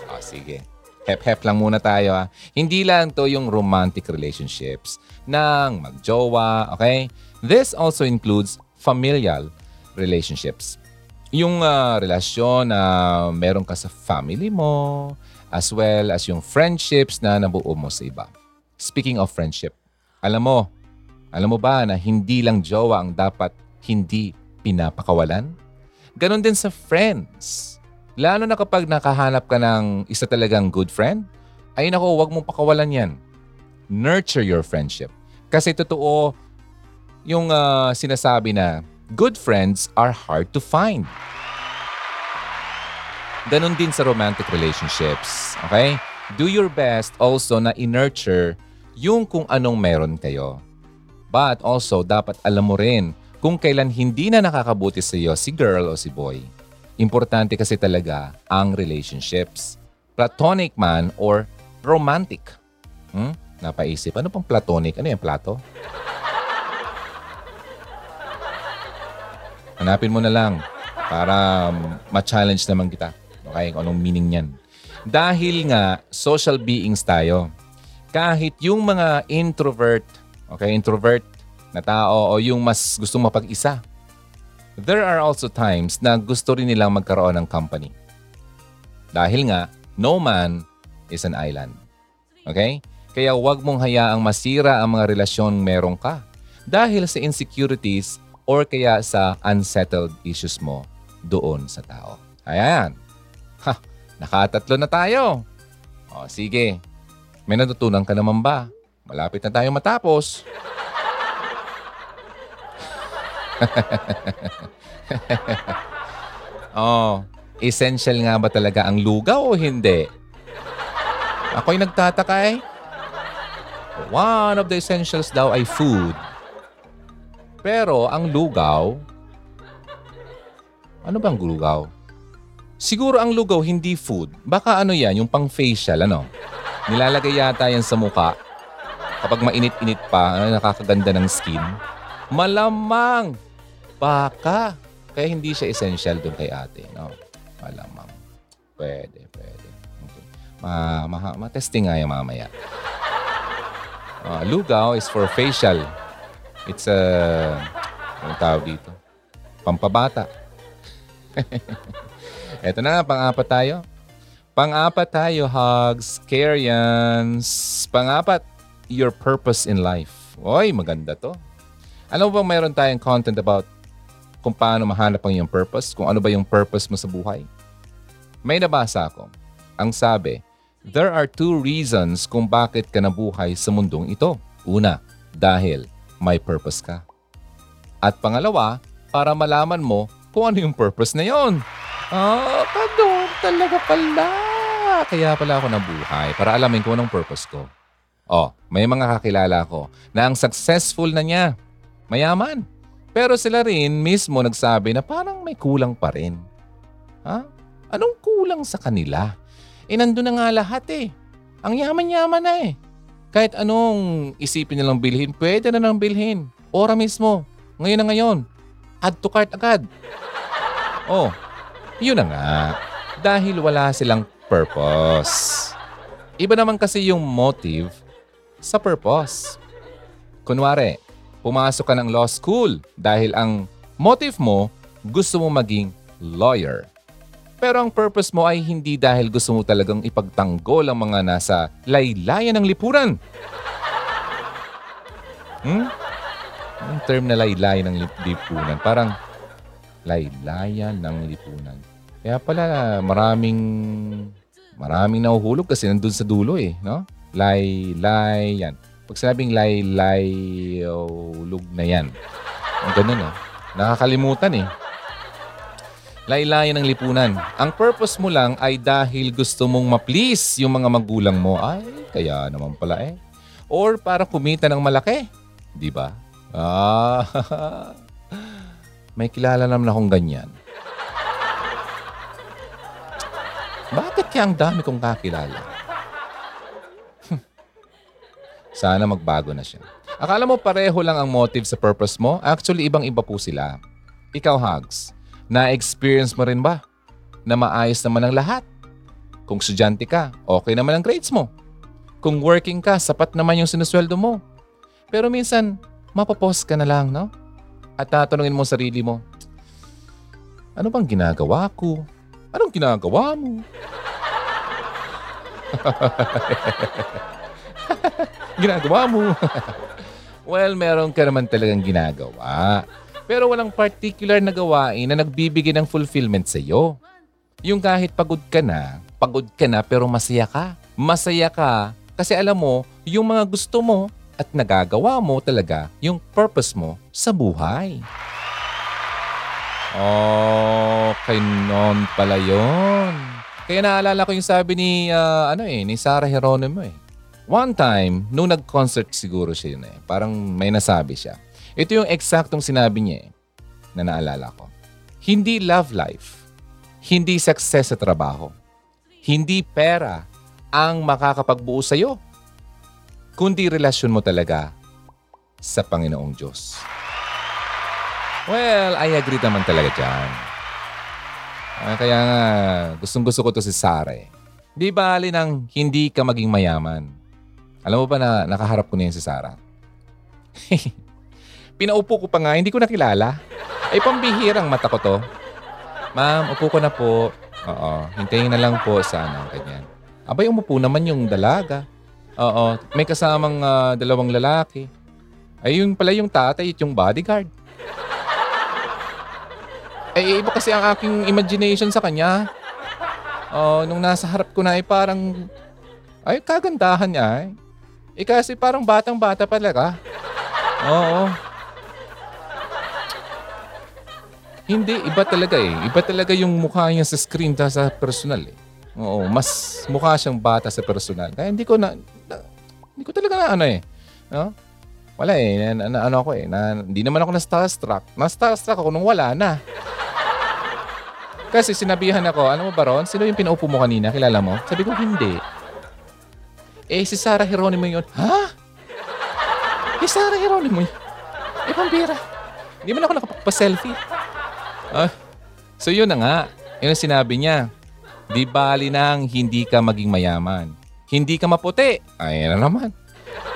[SPEAKER 3] Ah, sige. Hep-hep lang muna tayo ha. Hindi lang to yung romantic relationships ng magjowa, okay? This also includes familial relationships. Yung uh, relasyon na meron ka sa family mo, as well as yung friendships na nabuo mo sa iba. Speaking of friendship, alam mo, alam mo ba na hindi lang jowa ang dapat hindi pinapakawalan? Ganon din sa friends. Lalo na kapag nakahanap ka ng isa talagang good friend, ay nako, huwag mong pakawalan yan. Nurture your friendship. Kasi totoo yung uh, sinasabi na good friends are hard to find. Ganon din sa romantic relationships. Okay? Do your best also na i-nurture yung kung anong meron kayo. But also, dapat alam mo rin kung kailan hindi na nakakabuti sa iyo si girl o si boy. Importante kasi talaga ang relationships. Platonic man or romantic. Hmm? Napaisip, ano pang platonic? Ano yung plato? Hanapin mo na lang para ma-challenge naman kita. Okay, anong meaning niyan. Dahil nga, social beings tayo. Kahit yung mga introvert, okay, introvert na tao o yung mas gustong mapag-isa, there are also times na gusto rin nilang magkaroon ng company. Dahil nga, no man is an island. Okay? Kaya huwag mong hayaang masira ang mga relasyon meron ka dahil sa insecurities or kaya sa unsettled issues mo doon sa tao. Ayan. Ha, nakatatlo na tayo. O, sige. May natutunan ka naman ba? Malapit na tayo matapos. oh, essential nga ba talaga ang lugaw o hindi? Ako'y nagtataka eh. One of the essentials daw ay food. Pero ang lugaw, ano bang lugaw? Siguro ang lugaw hindi food. Baka ano yan, yung pang facial, ano? Nilalagay yata yan sa muka. Kapag mainit-init pa, ano, nakakaganda ng skin. Malamang! Baka. Kaya hindi siya essential dun kay ate, no? Malamang. Pwede, pwede. Okay. Ma, ma, ma-testing nga yung mamaya. Uh, lugaw is for facial. It's a, ano tawag dito? Pampabata. Eto na, pang-apat tayo. Pang-apat tayo, hugs, Karyans. Pang-apat, your purpose in life. Oy, maganda to. Mo bang mayroon tayong content about kung paano mahanap ang iyong purpose? Kung ano ba yung purpose mo sa buhay? May nabasa ako. Ang sabi, there are two reasons kung bakit ka nabuhay sa mundong ito. Una, dahil may purpose ka. At pangalawa, para malaman mo kung ano yung purpose na yon. Ah, ganun talaga pala. Kaya pala ako nabuhay para alamin kung anong purpose ko. Oh, may mga kakilala ko na ang successful na niya. Mayaman. Pero sila rin mismo nagsabi na parang may kulang pa rin. Ha? Anong kulang sa kanila? Eh, nandun na nga lahat eh. Ang yaman-yaman na eh. Kahit anong isipin nilang bilhin, pwede na nang bilhin. Ora mismo. Ngayon na ngayon. Add to cart agad. Oh, yun na nga. Dahil wala silang purpose. Iba naman kasi yung motive sa purpose. Kunwari, pumasok ka ng law school dahil ang motive mo, gusto mo maging lawyer. Pero ang purpose mo ay hindi dahil gusto mo talagang ipagtanggol ang mga nasa laylayan ng lipunan. Hmm? Ang term na laylayan ng lip- lipunan, parang laylayan ng lipunan. Kaya pala maraming maraming nahuhulog kasi nandun sa dulo eh, no? Laylayan. Pag sinabing laylayulog na yan. Ang ganun eh. Nakakalimutan eh. Laylayan ng lipunan. Ang purpose mo lang ay dahil gusto mong ma-please yung mga magulang mo. Ay, kaya naman pala eh. Or para kumita ng malaki. Di ba? Ah, may kilala naman akong ganyan. Bakit kaya ang dami kong kakilala? Sana magbago na siya. Akala mo pareho lang ang motive sa purpose mo? Actually, ibang-iba po sila. Ikaw, Hugs, na-experience mo rin ba na maayos naman ang lahat? Kung estudyante ka, okay naman ang grades mo. Kung working ka, sapat naman yung sinusweldo mo. Pero minsan, mapapos ka na lang, no? At tatanungin mo sarili mo, ano bang ginagawa ko? Anong ginagawa mo? ginagawa mo? well, meron ka naman talagang ginagawa. Pero walang particular na gawain na nagbibigay ng fulfillment sa iyo. Yung kahit pagod ka na, pagod ka na pero masaya ka. Masaya ka kasi alam mo, yung mga gusto mo at nagagawa mo talaga yung purpose mo sa buhay. Okay, noon pala yon. Kaya naalala ko yung sabi ni, ah, ano eh, ni Sarah Geronimo eh. One time, nung nag-concert siguro siya yun eh, parang may nasabi siya. Ito yung eksaktong sinabi niya eh, na naalala ko. Hindi love life, hindi success sa trabaho, hindi pera ang makakapagbuo sa'yo, kundi relasyon mo talaga sa Panginoong Diyos. Well, I agree naman talaga dyan. Ah, kaya nga, gustong gusto ko to si Sarah eh. Di bali nang hindi ka maging mayaman. Alam mo ba na nakaharap ko na yun si Sarah? Pinaupo ko pa nga, hindi ko nakilala. Ay, pambihirang mata ko to. Ma'am, upo ko na po. Oo, hintayin na lang po sana. Ganyan. Abay, umupo naman yung dalaga. Oo, may kasamang ah, dalawang lalaki. Ay, yung pala yung tatay at yung bodyguard. Eh, iba kasi ang aking imagination sa kanya. Oh, nung nasa harap ko na ay parang, ay kagandahan niya eh. Eh kasi parang batang-bata talaga. Oo. Hindi, iba talaga eh. Iba talaga yung mukha niya sa screen ta sa personal eh. Oo, mas mukha siyang bata sa personal. Kaya hindi ko na hindi ko talaga na ano eh. No? Wala eh. Na, na- ano ako eh. Na, hindi naman ako na-starstruck. Na-starstruck ako nung wala na. Kasi sinabihan ako, ano mo ba Ron? Sino yung pinaupo mo kanina? Kilala mo? Sabi ko, hindi. Eh, si Sarah Geronimo yun. Ha? Eh, Sarah Geronimo yun. Eh, pambira. Hindi man ako nakapagpa-selfie. Ah, so yun na nga. Yun ang sinabi niya. Di bali nang hindi ka maging mayaman. Hindi ka maputi. Ay, na naman.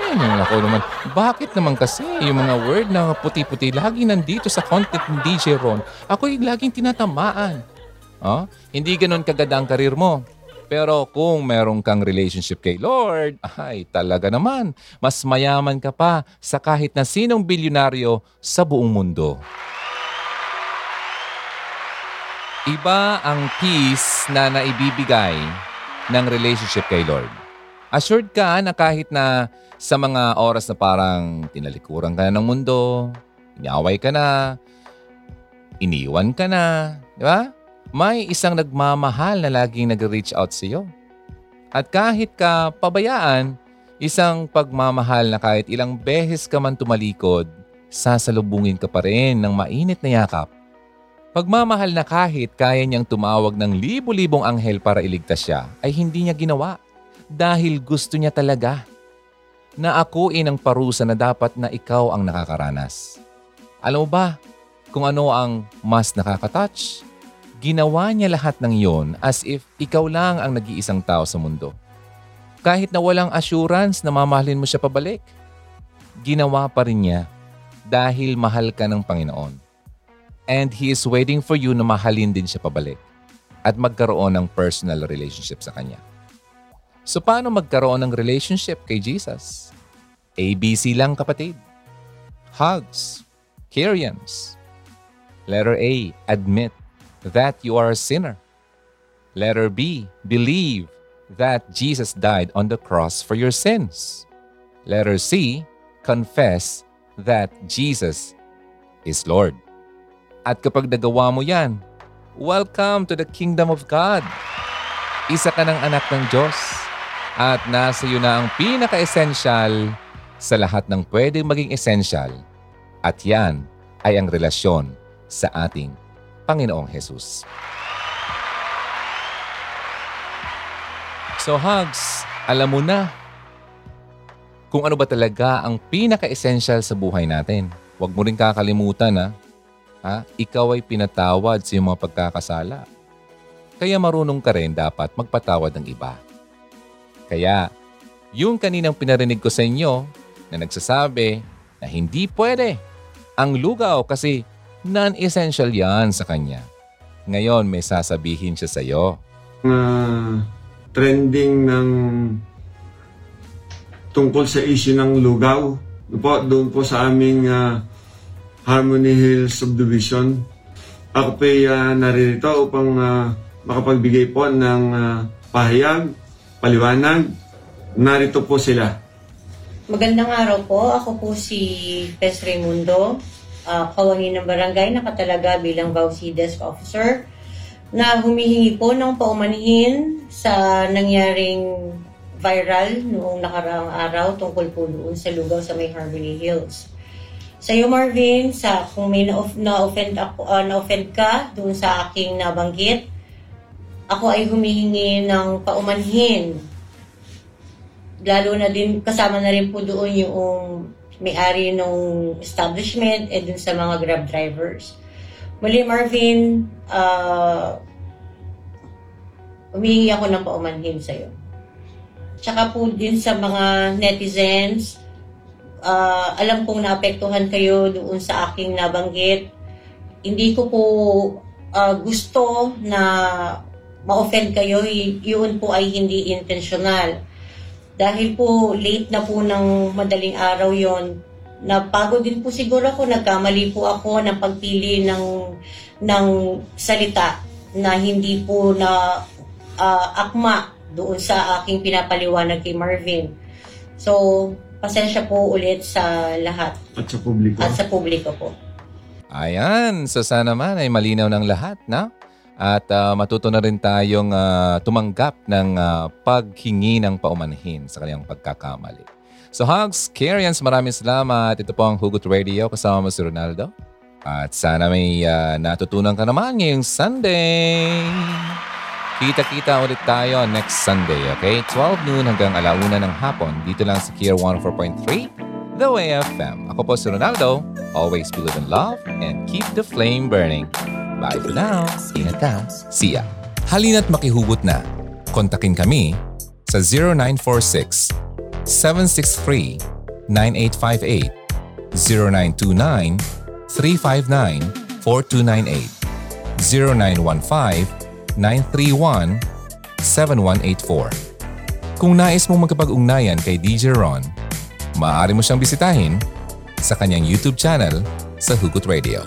[SPEAKER 3] Eh, ako naman. Bakit naman kasi yung mga word na puti-puti lagi nandito sa content ng DJ Ron? Ako'y laging tinatamaan. Oh? Hindi ganun kaganda ang karir mo. Pero kung meron kang relationship kay Lord, ay talaga naman, mas mayaman ka pa sa kahit na sinong bilyonaryo sa buong mundo. Iba ang peace na naibibigay ng relationship kay Lord. Assured ka na kahit na sa mga oras na parang tinalikuran ka na ng mundo, inaway ka na, iniwan ka na, di ba? May isang nagmamahal na laging nag-reach out sa iyo. At kahit ka pabayaan, isang pagmamahal na kahit ilang beses ka man tumalikod, sasalubungin ka pa rin ng mainit na yakap. Pagmamahal na kahit kaya niyang tumawag ng libo-libong anghel para iligtas siya, ay hindi niya ginawa dahil gusto niya talaga na akuin ang parusa na dapat na ikaw ang nakakaranas. Alam mo ba kung ano ang mas nakakatouch? Ginawa niya lahat ng yon as if ikaw lang ang nag-iisang tao sa mundo. Kahit na walang assurance na mamahalin mo siya pabalik, ginawa pa rin niya dahil mahal ka ng Panginoon. And He is waiting for you na mahalin din siya pabalik at magkaroon ng personal relationship sa Kanya. So paano magkaroon ng relationship kay Jesus? ABC lang kapatid. Hugs. Kyrians. Letter A, admit that you are a sinner. Letter B, believe that Jesus died on the cross for your sins. Letter C, confess that Jesus is Lord. At kapag nagawa mo yan, welcome to the kingdom of God. Isa ka ng anak ng Diyos. At nasa iyo na ang pinaka-essential sa lahat ng pwedeng maging essential. At yan ay ang relasyon sa ating Panginoong Jesus. So Hugs, alam mo na kung ano ba talaga ang pinaka-essential sa buhay natin. Huwag mo rin kakalimutan ha, ha? ikaw ay pinatawad sa iyong mga pagkakasala. Kaya marunong ka rin dapat magpatawad ng iba. Kaya, yung kaninang pinarinig ko sa inyo na nagsasabi na hindi pwede ang lugaw kasi non-essential yan sa kanya. Ngayon may sasabihin siya sa iyo.
[SPEAKER 5] uh, trending ng tungkol sa issue ng lugaw. Doon Po, doon po sa aming ah, Harmony Hills Subdivision. Ako po ay ah, naririto upang ah, makapagbigay po ng ah, pahayag, paliwanag. Narito po sila.
[SPEAKER 6] Magandang araw po. Ako po si Pes Raimundo, uh, kawani ng barangay, nakatalaga bilang VAUC Desk Officer. na humihingi po ng paumanhin sa nangyaring viral noong nakaraang araw tungkol po doon sa lugaw sa may Harmony Hills. Sa iyo Marvin, sa kung may na- na-offend, ako, ah, na-offend ka doon sa aking nabanggit, ako ay humihingi ng paumanhin. Lalo na din, kasama na rin po doon yung may-ari ng establishment and dun sa mga grab drivers. Muli Marvin, ah humihingi ako ng paumanhin sa'yo. Tsaka po din sa mga netizens, ah, alam kong naapektuhan kayo doon sa aking nabanggit. Hindi ko po ah, gusto na ma-offend kayo, yun po ay hindi intentional. Dahil po late na po ng madaling araw yon napagod din po siguro ako, nagkamali po ako ng pagpili ng, ng salita na hindi po na ah, akma doon sa aking pinapaliwanag kay Marvin. So, pasensya po ulit sa lahat
[SPEAKER 5] At sa publiko.
[SPEAKER 6] at sa publiko po.
[SPEAKER 3] Ayan, so sana naman ay malinaw ng lahat, na? At ah, matuto na rin tayong ah, tumanggap ng ah, paghingi ng paumanhin sa kanyang pagkakamali. So Hugs, Karians, maraming salamat. Ito po ang Hugot Radio kasama mo si Ronaldo. At sana may ah, natutunan ka naman ngayong Sunday. Kita-kita ulit tayo next Sunday, okay? 12 noon hanggang alauna ng hapon dito lang sa Kier 104.3, The Way FM. Ako po si Ronaldo. Always believe in love and keep the flame burning. Bye for now. Ingat ka. See ya. Halina't makihugot na. Kontakin kami sa 0946 763 9858 0929 359 4298 0915 0917-931-7184. Kung nais mong magkapag-ugnayan kay DJ Ron, maaari mo siyang bisitahin sa kanyang YouTube channel sa Hugot Radio.